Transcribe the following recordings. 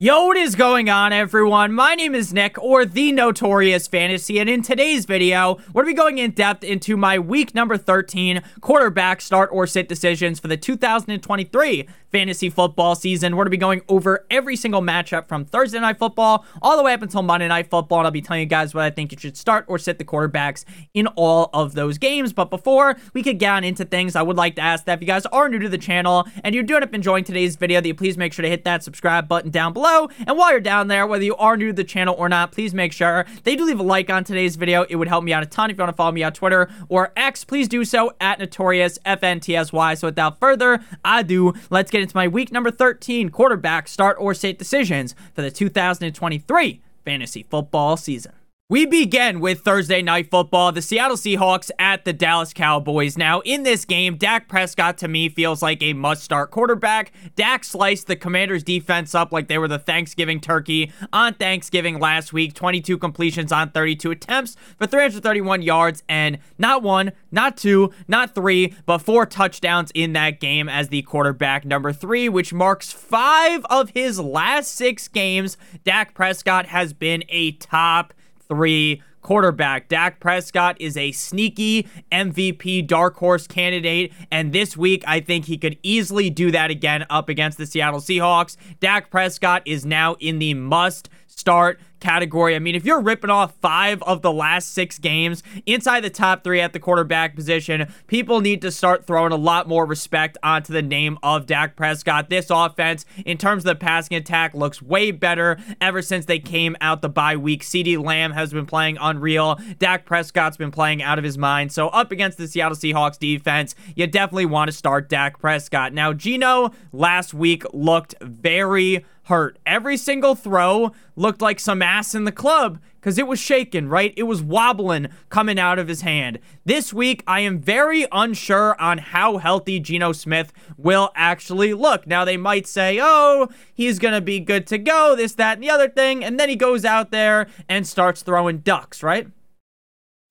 Yo, what is going on, everyone? My name is Nick, or The Notorious Fantasy, and in today's video, we're going to be going in depth into my week number 13 quarterback start or sit decisions for the 2023 fantasy football season. We're going to be going over every single matchup from Thursday Night Football all the way up until Monday Night Football, and I'll be telling you guys what I think you should start or sit the quarterbacks in all of those games. But before we could get on into things, I would like to ask that if you guys are new to the channel and you do end up enjoying today's video, that you please make sure to hit that subscribe button down below. And while you're down there, whether you are new to the channel or not, please make sure you do leave a like on today's video. It would help me out a ton. If you want to follow me on Twitter or X, please do so at Notorious FNTSY. So without further ado, let's get into my week number 13 quarterback start or sit decisions for the 2023 fantasy football season. We begin with Thursday night football, the Seattle Seahawks at the Dallas Cowboys. Now, in this game, Dak Prescott to me feels like a must start quarterback. Dak sliced the Commanders defense up like they were the Thanksgiving turkey on Thanksgiving last week. 22 completions on 32 attempts for 331 yards and not one, not two, not three, but four touchdowns in that game as the quarterback number three, which marks five of his last six games. Dak Prescott has been a top three quarterback. Dak Prescott is a sneaky MVP dark horse candidate, and this week I think he could easily do that again up against the Seattle Seahawks. Dak Prescott is now in the must start category. I mean, if you're ripping off five of the last six games inside the top three at the quarterback position, people need to start throwing a lot more respect onto the name of Dak Prescott. This offense, in terms of the passing attack, looks way better ever since they came out the bye week. CeeDee Lamb has been playing unreal. Dak Prescott's been playing out of his mind. So, up against the Seattle Seahawks defense, you definitely want to start Dak Prescott. Now, Geno last week looked very hurt. Every single throw looked like some ass in the club because it was shaking, right? It was wobbling coming out of his hand. This week, I am very unsure on how healthy Geno Smith will actually look. Now, they might say, oh, he's going to be good to go, this, that, and the other thing. And then he goes out there and starts throwing ducks, right?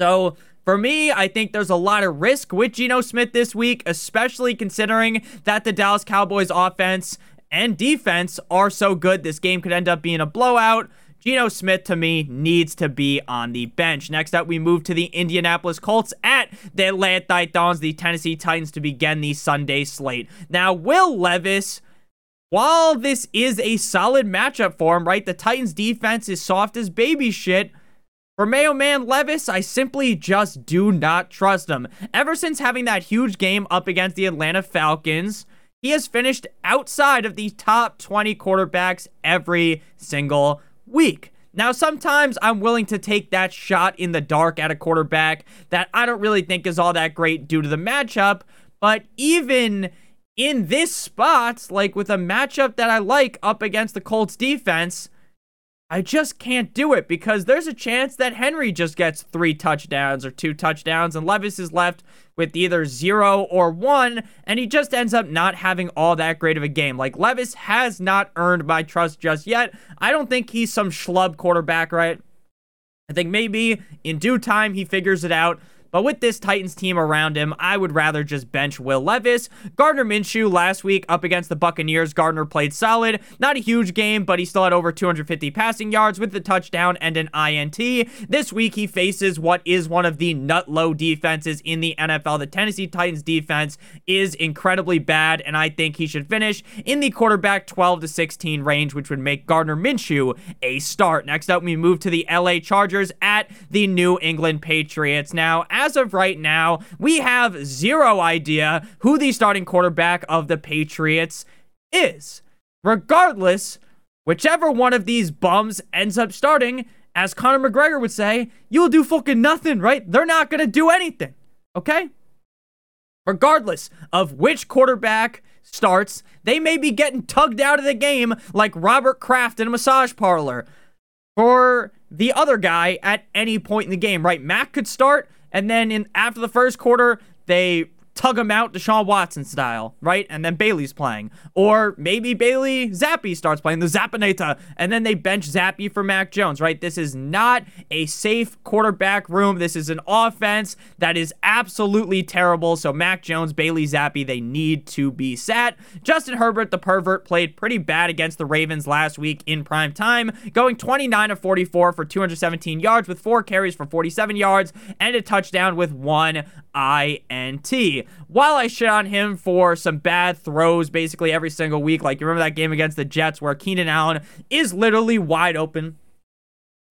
So, for me, I think there's a lot of risk with Geno Smith this week, especially considering that the Dallas Cowboys offense and defense are so good, this game could end up being a blowout. Geno Smith, to me, needs to be on the bench. Next up, we move to the Indianapolis Colts at the Atlanta Titans, the Tennessee Titans, to begin the Sunday slate. Now, Will Levis, while this is a solid matchup for him, right? The Titans' defense is soft as baby shit. For Mayo Man Levis, I simply just do not trust him. Ever since having that huge game up against the Atlanta Falcons, he has finished outside of the top 20 quarterbacks every single week. Now, sometimes I'm willing to take that shot in the dark at a quarterback that I don't really think is all that great due to the matchup, but even in this spot, like with a matchup that I like up against the Colts defense, I just can't do it because there's a chance that Henry just gets three touchdowns or two touchdowns and Levis is left with either zero or one and he just ends up not having all that great of a game. Like Levis has not earned my trust just yet. I don't think he's some schlub quarterback, right? I think maybe in due time he figures it out. But with this Titans team around him, I would rather just bench Will Levis. Gardner Minshew last week up against the Buccaneers, Gardner played solid. Not a huge game, but he still had over 250 passing yards with the touchdown and an INT. This week, he faces what is one of the nut low defenses in the NFL. The Tennessee Titans defense is incredibly bad, and I think he should finish in the quarterback 12 to 16 range, which would make Gardner Minshew a start. Next up, we move to the LA Chargers at the New England Patriots. Now, as of right now, we have zero idea who the starting quarterback of the Patriots is. Regardless, whichever one of these bums ends up starting, as Conor McGregor would say, you'll do fucking nothing, right? They're not going to do anything, okay? Regardless of which quarterback starts, they may be getting tugged out of the game like Robert Kraft in a massage parlor. For the other guy at any point in the game, right? Mac could start, and then in after the first quarter, they tug him out Deshaun Watson style, right? And then Bailey's playing. Or maybe Bailey Zappe starts playing the Zappinator, and then they bench Zappe for Mac Jones, right? This is not a safe quarterback room. This is an offense that is absolutely terrible. So Mac Jones, Bailey Zappe, they need to be sat. Justin Herbert, the pervert, played pretty bad against the Ravens last week in prime time, going 29 of 44 for 217 yards with four carries for 47 yards and a touchdown with one INT. While I shit on him for some bad throws basically every single week, like you remember that game against the Jets where Keenan Allen is literally wide open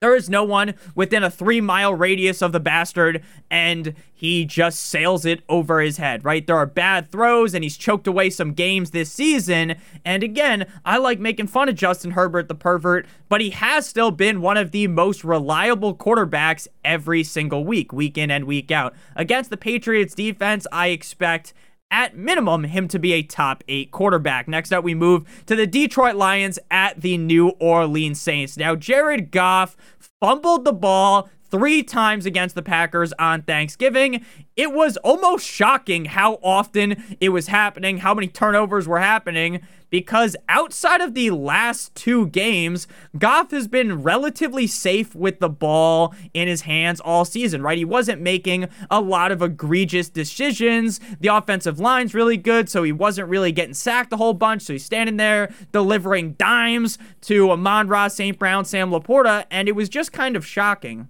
there is no one within a three mile radius of the bastard, and he just sails it over his head, right? There are bad throws, and he's choked away some games this season. And again, I like making fun of Justin Herbert, the pervert, but he has still been one of the most reliable quarterbacks every single week, week in and week out. Against the Patriots defense, I expect at minimum, him to be a top eight quarterback. Next up, we move to the Detroit Lions at the New Orleans Saints. Now, Jared Goff fumbled the ball three times against the Packers on Thanksgiving. It was almost shocking how often it was happening, how many turnovers were happening, because outside of the last two games, Goff has been relatively safe with the ball in his hands all season, right? He wasn't making a lot of egregious decisions. The offensive line's really good, so he wasn't really getting sacked a whole bunch. So he's standing there delivering dimes to Amon-Ra St. Brown, Sam LaPorta, and it was just kind of shocking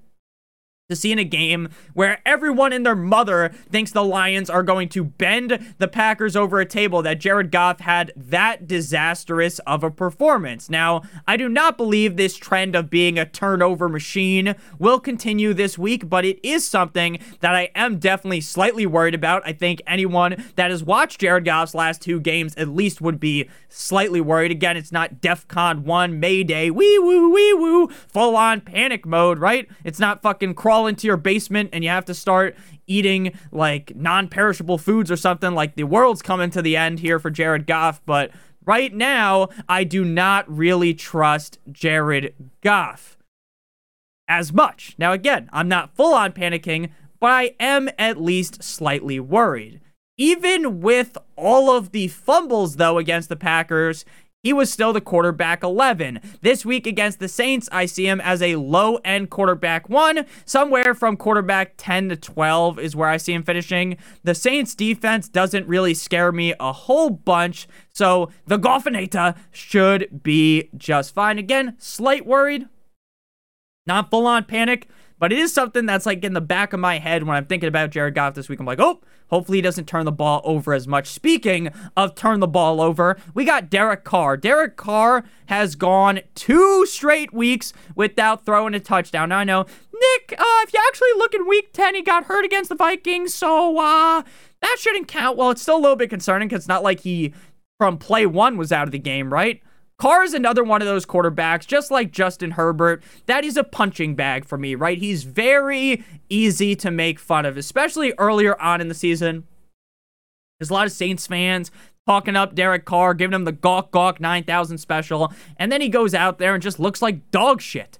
to see in a game where everyone and their mother thinks the Lions are going to bend the Packers over a table that Jared Goff had that disastrous of a performance. Now, I do not believe this trend of being a turnover machine will continue this week, but it is something that I am definitely slightly worried about. I think anyone that has watched Jared Goff's last two games at least would be slightly worried. Again, it's not DEFCON 1 Mayday, wee woo, wee woo, full on panic mode, right? It's not fucking crawl crawl into your basement and you have to start eating like non perishable foods or something. Like the world's coming to the end here for Jared Goff. But right now, I do not really trust Jared Goff as much. Now, again, I'm not full on panicking, but I am at least slightly worried. Even with all of the fumbles, though, against the Packers, he was still the quarterback 11. This week against the Saints, I see him as a low end quarterback 1. Somewhere from quarterback 10 to 12 is where I see him finishing. The Saints defense doesn't really scare me a whole bunch, so the Goffinator should be just fine. Again, slight worried, not full on panic, but it is something that's like in the back of my head when I'm thinking about Jared Goff this week. I'm like, oh, hopefully he doesn't turn the ball over as much. Speaking of turn the ball over, we got Derek Carr. Derek Carr has gone two straight weeks without throwing a touchdown. Now I know, Nick, uh, if you actually look in week 10, he got hurt against the Vikings, so uh, that shouldn't count. Well, it's still a little bit concerning because it's not like he from play one was out of the game, right? Carr is another one of those quarterbacks, just like Justin Herbert, that is a punching bag for me, right? He's very easy to make fun of, especially earlier on in the season. There's a lot of Saints fans talking up Derek Carr, giving him the Gawk Gawk 9000 special, and then he goes out there and just looks like dog shit.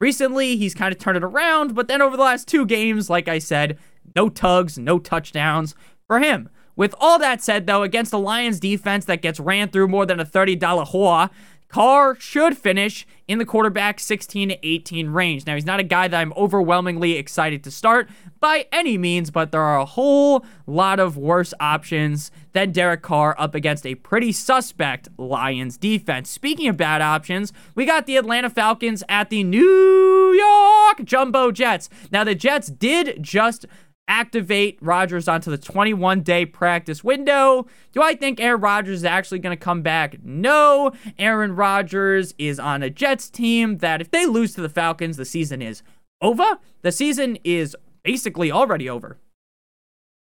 Recently, he's kind of turned it around, but then over the last two games, like I said, no tugs, no touchdowns for him. With all that said, though, against the Lions defense that gets ran through more than a $30 hoa, Carr should finish in the quarterback 16 to 18 range. Now, he's not a guy that I'm overwhelmingly excited to start by any means, but there are a whole lot of worse options than Derek Carr up against a pretty suspect Lions defense. Speaking of bad options, we got the Atlanta Falcons at the New York Jumbo Jets. Now, the Jets did just activate Rodgers onto the 21 day practice window. Do I think Aaron Rodgers is actually going to come back? No. Aaron Rodgers is on a Jets team that if they lose to the Falcons, the season is over. The season is basically already over.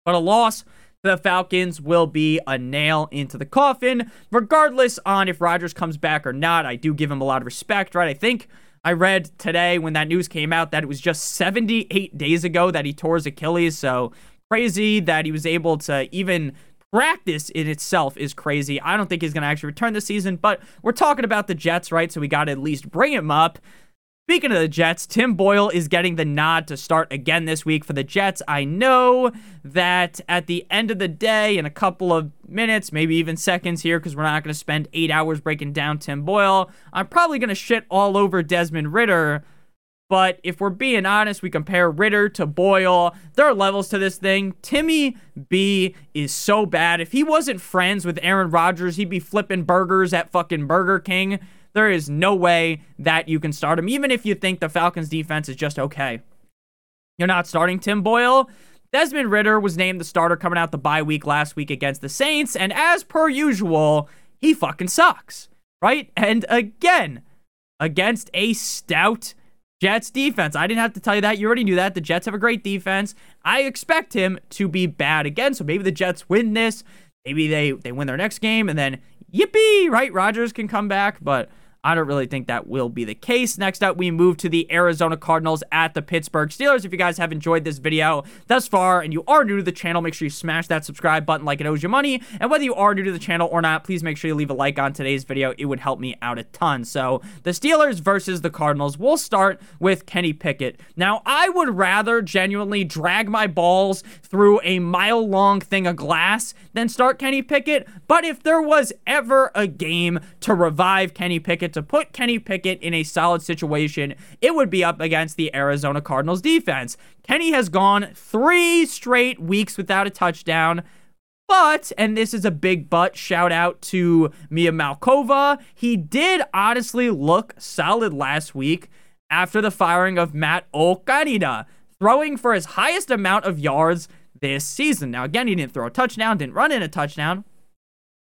But a loss to the Falcons will be a nail into the coffin, regardless on if Rodgers comes back or not. I do give him a lot of respect, right? I think I read today when that news came out that it was just 78 days ago that he tore his Achilles. So crazy that he was able to even practice in itself is crazy. I don't think he's going to actually return this season, but we're talking about the Jets, right? So we got to at least bring him up. Speaking of the Jets, Tim Boyle is getting the nod to start again this week for the Jets. I know that at the end of the day, in a couple of minutes, maybe even seconds here, because we're not going to spend eight hours breaking down Tim Boyle, I'm probably going to shit all over Desmond Ridder. But if we're being honest, we compare Ridder to Boyle. There are levels to this thing. Timmy B is so bad. If he wasn't friends with Aaron Rodgers, he'd be flipping burgers at fucking Burger King. There is no way that you can start him, even if you think the Falcons defense is just okay. You're not starting Tim Boyle. Desmond Ridder was named the starter coming out the bye week last week against the Saints, and as per usual, he fucking sucks, right? And again, against a stout Jets defense. I didn't have to tell you that. You already knew that. The Jets have a great defense. I expect him to be bad again. So maybe the Jets win this. Maybe they they win their next game and then yippee, right? Rodgers can come back, but I don't really think that will be the case. Next up, we move to the Arizona Cardinals at the Pittsburgh Steelers. If you guys have enjoyed this video thus far and you are new to the channel, make sure you smash that subscribe button like it owes you money. And whether you are new to the channel or not, please make sure you leave a like on today's video. It would help me out a ton. So the Steelers versus the Cardinals. We'll start with Kenny Pickett. Now, I would rather genuinely drag my balls through a mile long thing of glass than start Kenny Pickett. But if there was ever a game to revive Kenny Pickett, to put Kenny Pickett in a solid situation, it would be up against the Arizona Cardinals defense. Kenny has gone three straight weeks without a touchdown. But, and this is a big but, shout out to Mia Malkova. He did honestly look solid last week after the firing of Matt Okanida, throwing for his highest amount of yards this season. Now, again, he didn't throw a touchdown, didn't run in a touchdown.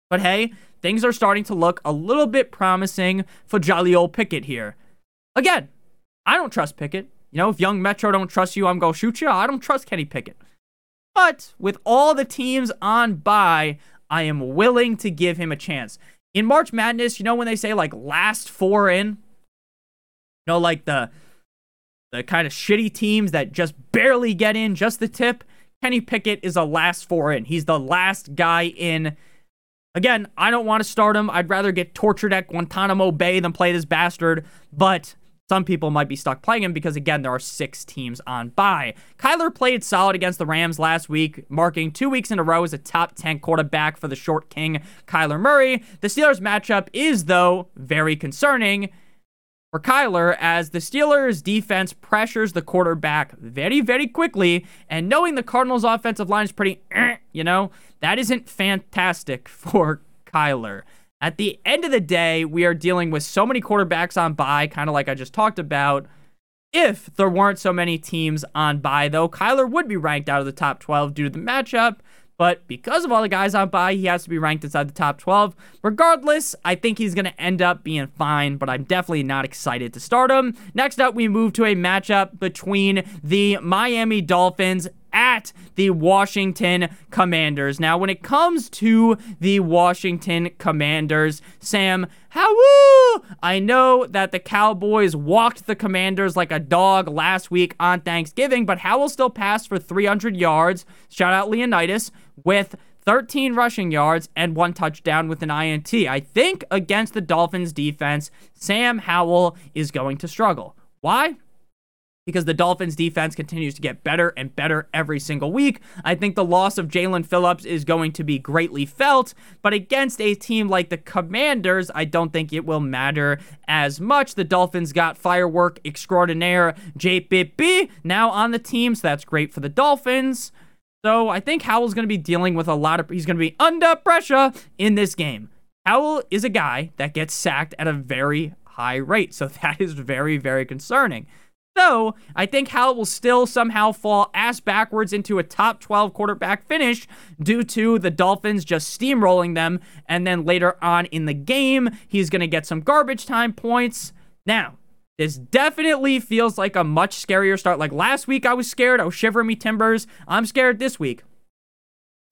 But hey, things are starting to look a little bit promising for jolly old Pickett here. Again, I don't trust Pickett. You know, if Young Metro don't trust you, I'm going to shoot you. I don't trust Kenny Pickett. But with all the teams on bye, I am willing to give him a chance. In March Madness, you know when they say like last four in? You know, like the the kind of shitty teams that just barely get in, just the tip. Kenny Pickett is a last four in. He's the last guy in Again, I don't want to start him. I'd rather get tortured at Guantanamo Bay than play this bastard, but some people might be stuck playing him because, again, there are six teams on bye. Kyler played solid against the Rams last week, marking two weeks in a row as a top 10 quarterback for the short king, Kyler Murray. The Steelers matchup is, though, very concerning for Kyler as the Steelers defense pressures the quarterback very, very quickly. And knowing the Cardinals offensive line is pretty, eh, you know, that isn't fantastic for Kyler. At the end of the day, we are dealing with so many quarterbacks on bye, kind of like I just talked about. If there weren't so many teams on bye, though, Kyler would be ranked out of the top 12 due to the matchup. But because of all the guys on bye, he has to be ranked inside the top 12. Regardless, I think he's going to end up being fine, but I'm definitely not excited to start him. Next up, we move to a matchup between the Miami Dolphins at the Washington Commanders. Now, when it comes to the Washington Commanders, Sam Howell I know that the Cowboys walked the Commanders like a dog last week on Thanksgiving, but Howell still passed for 300 yards. Shout out Leonidas with 13 rushing yards and one touchdown with an INT. I think against the Dolphins defense, Sam Howell is going to struggle. Why? Because the Dolphins defense continues to get better and better every single week. I think the loss of Jaelan Phillips is going to be greatly felt, but against a team like the Commanders, I don't think it will matter as much. The Dolphins got firework extraordinaire JPP now on the team, so that's great for the Dolphins. So I think Howell's going to be dealing with a lot of, he's going to be under pressure in this game. Howell is a guy that gets sacked at a very high rate, so that is very, very concerning. Though, I think Howell will still somehow fall ass backwards into a top 12 quarterback finish due to the Dolphins just steamrolling them. And then later on in the game, he's going to get some garbage time points. Now, this definitely feels like a much scarier start. Like last week, I was scared. Oh, I was shivering me timbers. I'm scared this week.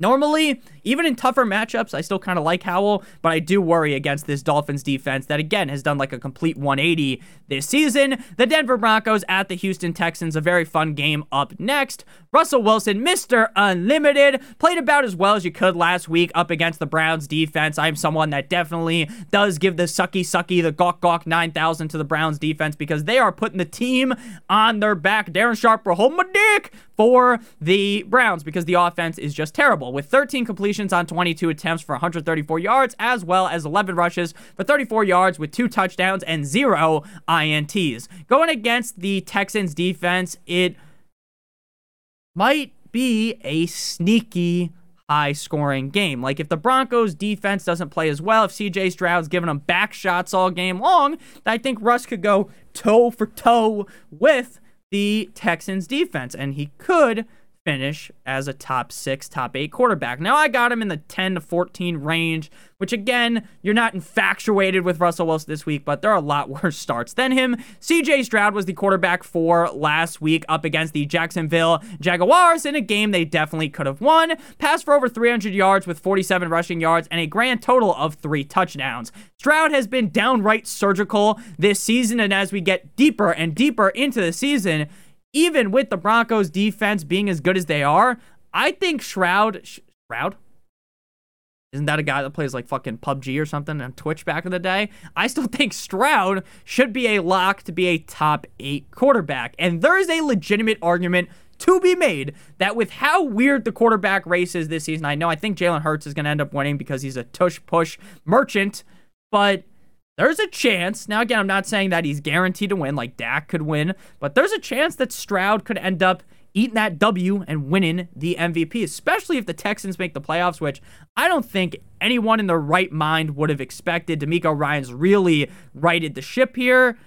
Normally, even in tougher matchups, I still kind of like Howell, but I do worry against this Dolphins defense that, again, has done like a complete 180 this season. The Denver Broncos at the Houston Texans, a very fun game up next. Russell Wilson, Mr. Unlimited, played about as well as you could last week up against the Browns defense. I'm someone that definitely does give the sucky sucky, the gawk gawk 9000 to the Browns defense because they are putting the team on their back. Darren Sharper, hold my dick for the Browns because the offense is just terrible with 13 completions on 22 attempts for 134 yards, as well as 11 rushes for 34 yards with two touchdowns and zero INTs. Going against the Texans defense, it might be a sneaky high scoring game. Like if the Broncos defense doesn't play as well, if CJ Stroud's giving them back shots all game long, I think Russ could go toe for toe with the Texans defense and he could finish as a top six, top eight quarterback. Now, I got him in the 10 to 14 range, which again, you're not infatuated with Russell Wilson this week, but there are a lot worse starts than him. CJ Stroud was the quarterback for last week up against the Jacksonville Jaguars in a game they definitely could have won. Passed for over 300 yards with 47 rushing yards and a grand total of three touchdowns. Stroud has been downright surgical this season, and as we get deeper and deeper into the season, even with the Broncos defense being as good as they are, I think Shroud, Shroud? Isn't that a guy that plays like fucking PUBG or something on Twitch back in the day? I still think Stroud should be a lock to be a top eight quarterback. And there is a legitimate argument to be made that with how weird the quarterback race is this season, I know I think Jalen Hurts is going to end up winning because he's a tush push merchant, but there's a chance. Now, again, I'm not saying that he's guaranteed to win, like Dak could win, but there's a chance that Stroud could end up eating that W and winning the MVP, especially if the Texans make the playoffs, which I don't think anyone in their right mind would have expected. DeMeco Ryans really righted the ship here.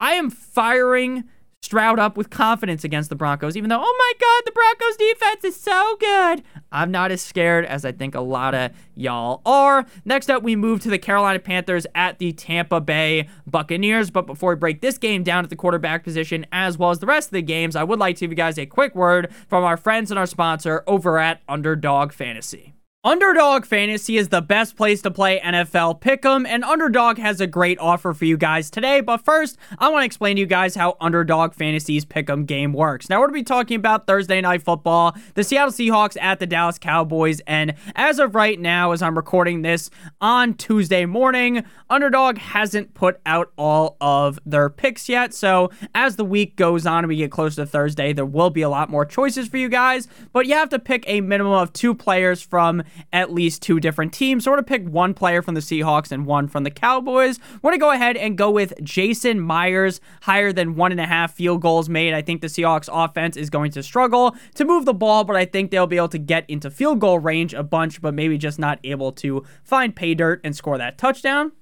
I am firing Stroud up with confidence against the Broncos, even though, oh my God, the Broncos defense is so good. I'm not as scared as I think a lot of y'all are. Next up, we move to the Carolina Panthers at the Tampa Bay Buccaneers. But before we break this game down at the quarterback position, as well as the rest of the games, I would like to give you guys a quick word from our friends and our sponsor over at Underdog Fantasy. Underdog Fantasy is the best place to play NFL Pick'em, and Underdog has a great offer for you guys today. But first, I want to explain to you guys how Underdog Fantasy's Pick'em game works. Now, we're going to be talking about Thursday Night Football, the Seattle Seahawks at the Dallas Cowboys, and as of right now, as I'm recording this on Tuesday morning, Underdog hasn't put out all of their picks yet. So, as the week goes on and we get closer to Thursday, there will be a lot more choices for you guys, but you have to pick a minimum of two players from at least two different teams. Sort to pick one player from the Seahawks and one from the Cowboys. Going to go ahead and go with Jason Myers, higher than one and a half field goals made. I think the Seahawks offense is going to struggle to move the ball, but I think they'll be able to get into field goal range a bunch, but maybe just not able to find pay dirt and score that touchdown.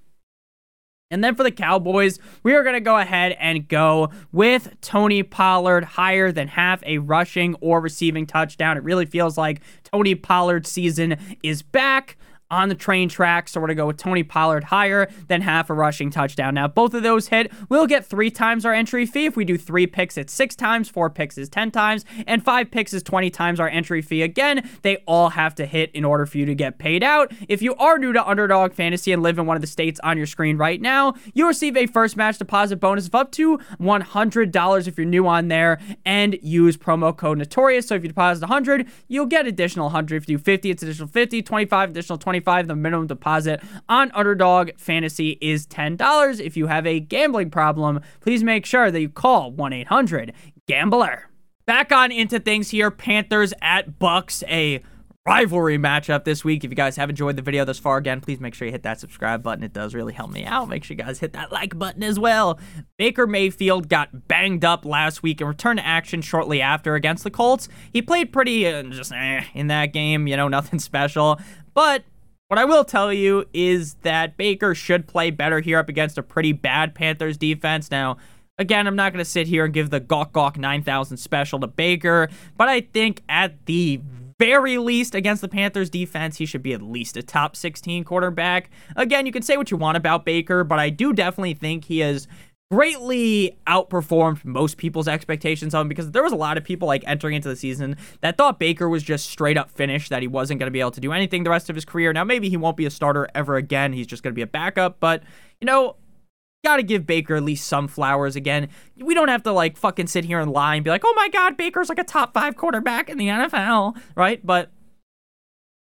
And then for the Cowboys, we are going to go ahead and go with Tony Pollard higher than half a rushing or receiving touchdown. It really feels like Tony Pollard's season is back on the train track. So we're going to go with Tony Pollard higher than half a rushing touchdown. Now, both of those hit. We'll get three times our entry fee. If we do three picks, it's six times, four picks is 10 times, and five picks is 20 times our entry fee. Again, they all have to hit in order for you to get paid out. If you are new to Underdog Fantasy and live in one of the states on your screen right now, you receive a first match deposit bonus of up to $100 if you're new on there and use promo code Notorious. So if you deposit 100, you'll get additional 100. If you do 50, it's additional 50, 25, additional 25. 25 The minimum deposit on Underdog Fantasy is $10. If you have a gambling problem, please make sure that you call 1 800 Gambler. Back on into things here Panthers at Bucks, a rivalry matchup this week. If you guys have enjoyed the video thus far, again, please make sure you hit that subscribe button. It does really help me out. Make sure you guys hit that like button as well. Baker Mayfield got banged up last week and returned to action shortly after against the Colts. He played pretty uh, just eh, in that game, you know, nothing special. But what I will tell you is that Baker should play better here up against a pretty bad Panthers defense. Now, again, I'm not going to sit here and give the Gawk Gawk 9000 special to Baker, but I think at the very least against the Panthers defense, he should be at least a top 16 quarterback. Again, you can say what you want about Baker, but I do definitely think he has greatly outperformed most people's expectations him because there was a lot of people like entering into the season that thought Baker was just straight up finished, that he wasn't going to be able to do anything the rest of his career. Now, maybe he won't be a starter ever again. He's just going to be a backup, but, you know, got to give Baker at least some flowers again. We don't have to like fucking sit here and lie and be like, oh my God, Baker's like a top five quarterback in the NFL, right? But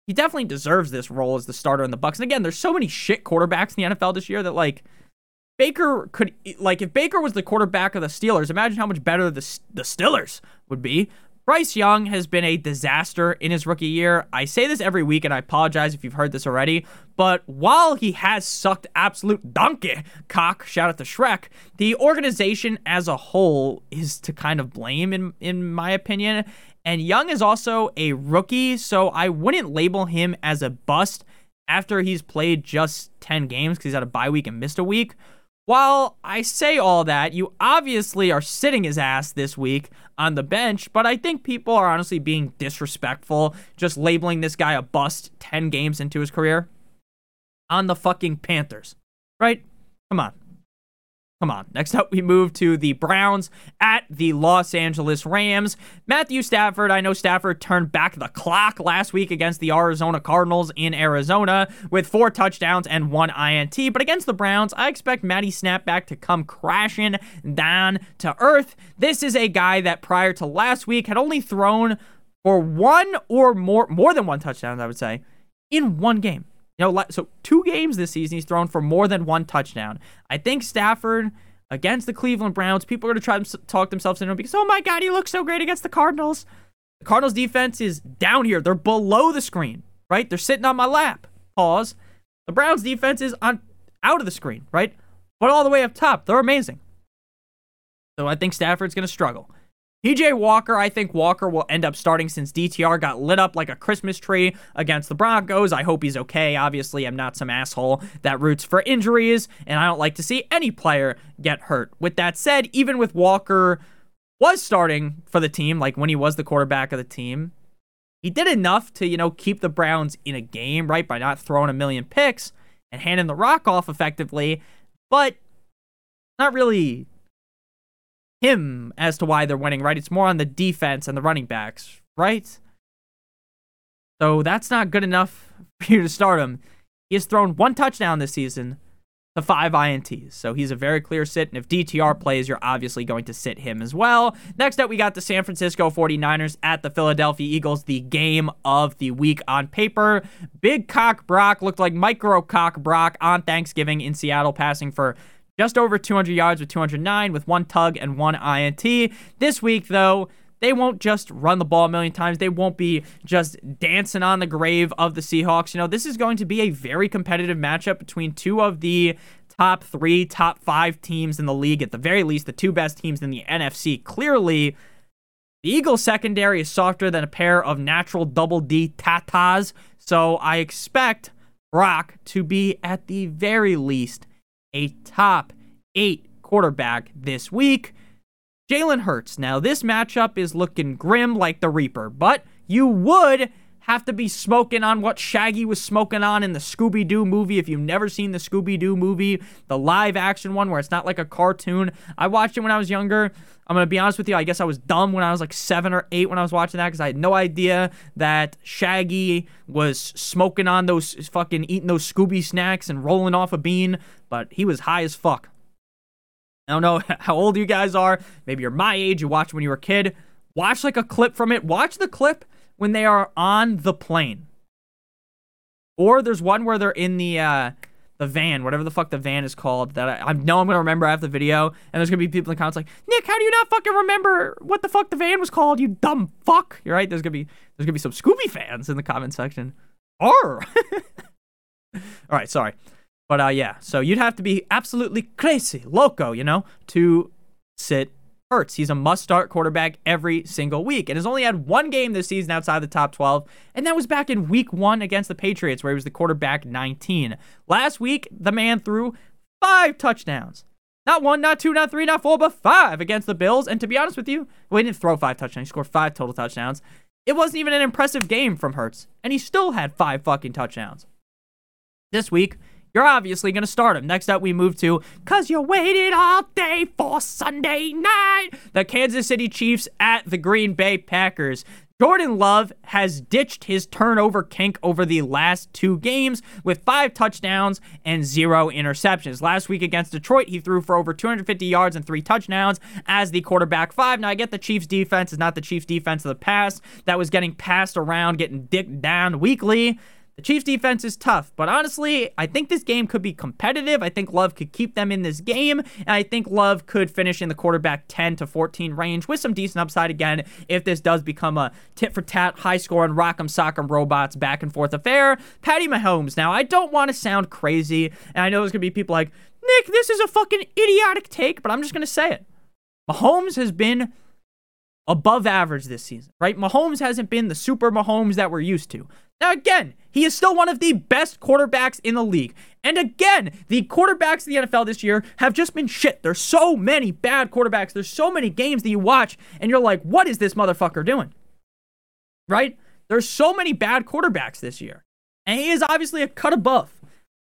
he definitely deserves this role as the starter in the Bucks. And again, there's so many shit quarterbacks in the NFL this year that like Baker could like if Baker was the quarterback of the Steelers, imagine how much better the the Steelers would be. Bryce Young has been a disaster in his rookie year. I say this every week, and I apologize if you've heard this already. But while he has sucked absolute donkey cock, shout out to Shrek, the organization as a whole is to kind of blame, in in my opinion. And Young is also a rookie, so I wouldn't label him as a bust after he's played just 10 games because he's had a bye week and missed a week. While I say all that, you obviously are sitting his ass this week on the bench, but I think people are honestly being disrespectful just labeling this guy a bust 10 games into his career on the fucking Panthers. Right? Come on. Come on. Next up, we move to the Browns at the Los Angeles Rams. Matthew Stafford, I know Stafford turned back the clock last week against the Arizona Cardinals in Arizona with four touchdowns and one INT. But against the Browns, I expect Matty Snapback to come crashing down to earth. This is a guy that prior to last week had only thrown for one or more, more than one touchdown, I would say, in one game. You know, so two games this season, he's thrown for more than one touchdown. I think Stafford against the Cleveland Browns, people are going to try to talk themselves into it because, oh my God, he looks so great against the Cardinals. The Cardinals defense is down here. They're below the screen, right? They're sitting on my lap. Pause. The Browns defense is on out of the screen, right? But all the way up top. They're amazing. So I think Stafford's going to struggle. PJ Walker, I think Walker will end up starting since DTR got lit up like a Christmas tree against the Broncos. I hope he's okay. Obviously, I'm not some asshole that roots for injuries, and I don't like to see any player get hurt. With that said, even with Walker was starting for the team, like when he was the quarterback of the team, he did enough to, you know, keep the Browns in a game, right, by not throwing a million picks and handing the rock off effectively, but not really him as to why they're winning, right? It's more on the defense and the running backs, right? So that's not good enough for you to start him. He has thrown one touchdown this season to five INTs. So he's a very clear sit. And if DTR plays, you're obviously going to sit him as well. Next up, we got the San Francisco 49ers at the Philadelphia Eagles, the game of the week on paper. Big Cock Brock looked like Micro Cock Brock on Thanksgiving in Seattle, passing for just over 200 yards with 209 with one tug and one INT. This week, though, they won't just run the ball a million times. They won't be just dancing on the grave of the Seahawks. You know, this is going to be a very competitive matchup between two of the top three, top five teams in the league, at the very least, the two best teams in the NFC. Clearly, the Eagles secondary is softer than a pair of natural double D tatas. So I expect Brock to be, at the very least, a top eight quarterback this week. Jalen Hurts. Now, this matchup is looking grim like the Reaper, but you would have to be smoking on what Shaggy was smoking on in the Scooby Doo movie. If you've never seen the Scooby Doo movie, the live action one where it's not like a cartoon, I watched it when I was younger. I'm going to be honest with you, I guess I was dumb when I was like seven or eight when I was watching that because I had no idea that Shaggy was smoking on those fucking eating those Scooby snacks and rolling off a bean, but he was high as fuck. I don't know how old you guys are. Maybe you're my age, you watched when you were a kid. Watch like a clip from it. Watch the clip when they are on the plane. Or there's one where they're in the uh, the van, whatever the fuck the van is called, that I, I know I'm gonna remember after the video. And there's gonna be people in the comments like, Nick, how do you not fucking remember what the fuck the van was called? You dumb fuck. You're right. There's gonna be there's gonna be some Scooby fans in the comment section. Or all right, sorry. But uh, yeah, so you'd have to be absolutely crazy, loco, you know, to sit Hurts. He's a must start quarterback every single week and has only had one game this season outside the top 12, and that was back in week one against the Patriots, where he was the quarterback 19. Last week, the man threw five touchdowns. Not one, not two, not three, not four, but five against the Bills. And to be honest with you, well, he didn't throw five touchdowns. He scored five total touchdowns. It wasn't even an impressive game from Hurts, and he still had five fucking touchdowns. This week, you're obviously going to start him. Next up, we move to Cause You Waited All Day for Sunday Night. The Kansas City Chiefs at the Green Bay Packers. Jordan Love has ditched his turnover kink over the last two games with five touchdowns and zero interceptions. Last week against Detroit, he threw for over 250 yards and three touchdowns as the quarterback five. Now, I get the Chiefs' defense is not the Chiefs' defense of the past that was getting passed around, getting dicked down weekly. The Chiefs defense is tough, but honestly, I think this game could be competitive. I think Love could keep them in this game, and I think Love could finish in the quarterback 10 to 14 range with some decent upside again if this does become a tit for tat, high scoring, rock'em sock'em robots back and forth affair. Patty Mahomes. Now, I don't want to sound crazy, and I know there's gonna be people like, Nick, this is a fucking idiotic take, but I'm just gonna say it. Mahomes has been above average this season, right? Mahomes hasn't been the super Mahomes that we're used to. Now, again, he is still one of the best quarterbacks in the league. And again, the quarterbacks in the NFL this year have just been shit. There's so many bad quarterbacks. There's so many games that you watch and you're like, what is this motherfucker doing? Right? There's so many bad quarterbacks this year. And he is obviously a cut above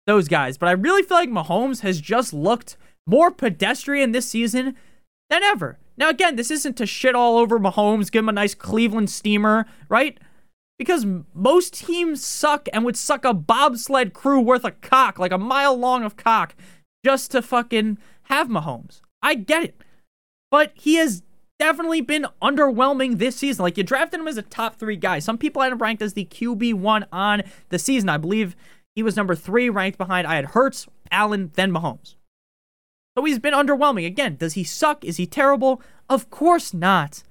those guys. But I really feel like Mahomes has just looked more pedestrian this season than ever. Now, again, this isn't to shit all over Mahomes, give him a nice Cleveland steamer, right? Because most teams suck and would suck a bobsled crew worth a cock, like a mile long of cock, just to fucking have Mahomes. I get it. But he has definitely been underwhelming this season. Like, you drafted him as a top three guy. Some people had him ranked as the QB1 on the season. I believe he was number three, ranked behind I had Hurts, Allen, then Mahomes. So he's been underwhelming. Again, does he suck? Is he terrible? Of course not.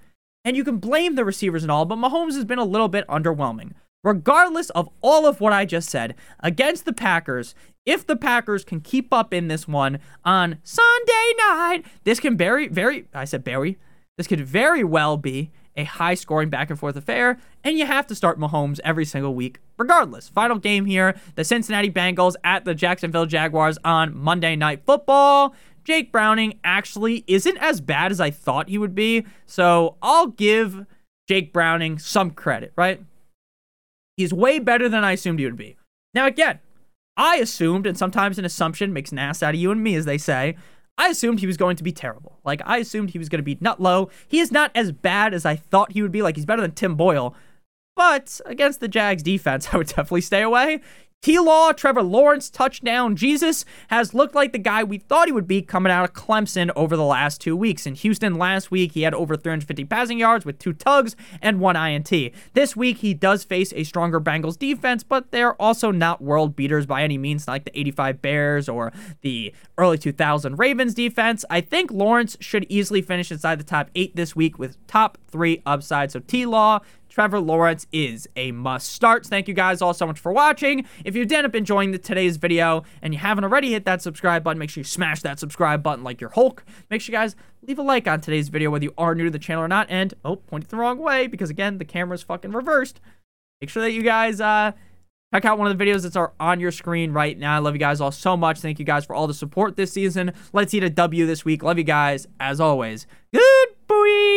And you can blame the receivers and all, but Mahomes has been a little bit underwhelming. Regardless of all of what I just said, against the Packers, if the Packers can keep up in this one on Sunday night, this can very, very, I said very, this could very well be a high scoring back and forth affair, and you have to start Mahomes every single week, regardless. Final game here the Cincinnati Bengals at the Jacksonville Jaguars on Monday Night Football. Jake Browning actually isn't as bad as I thought he would be. So I'll give Jake Browning some credit, right? He's way better than I assumed he would be. Now, again, I assumed, and sometimes an assumption makes an ass out of you and me, as they say. I assumed he was going to be terrible. Like, I assumed he was going to be nut low. He is not as bad as I thought he would be. Like, he's better than Tim Boyle. But against the Jags defense, I would definitely stay away. T Law, Trevor Lawrence, touchdown. Jesus has looked like the guy we thought he would be coming out of Clemson over the last two weeks. In Houston last week, he had over 350 passing yards with two tugs and one INT. This week, he does face a stronger Bengals defense, but they're also not world beaters by any means, like the 85 Bears or the early 2000 Ravens defense. I think Lawrence should easily finish inside the top eight this week with top three upside. So T Law, Trevor Lawrence is a must start. Thank you guys all so much for watching. If you did end up enjoying the, today's video and you haven't already hit that subscribe button, make sure you smash that subscribe button like your Hulk. Make sure you guys leave a like on today's video whether you are new to the channel or not. And, oh, pointed the wrong way because, again, the camera's fucking reversed. Make sure that you guys, uh, Check out one of the videos that's are on your screen right now. I love you guys all so much. Thank you guys for all the support this season. Let's eat a W this week. Love you guys, as always. Good.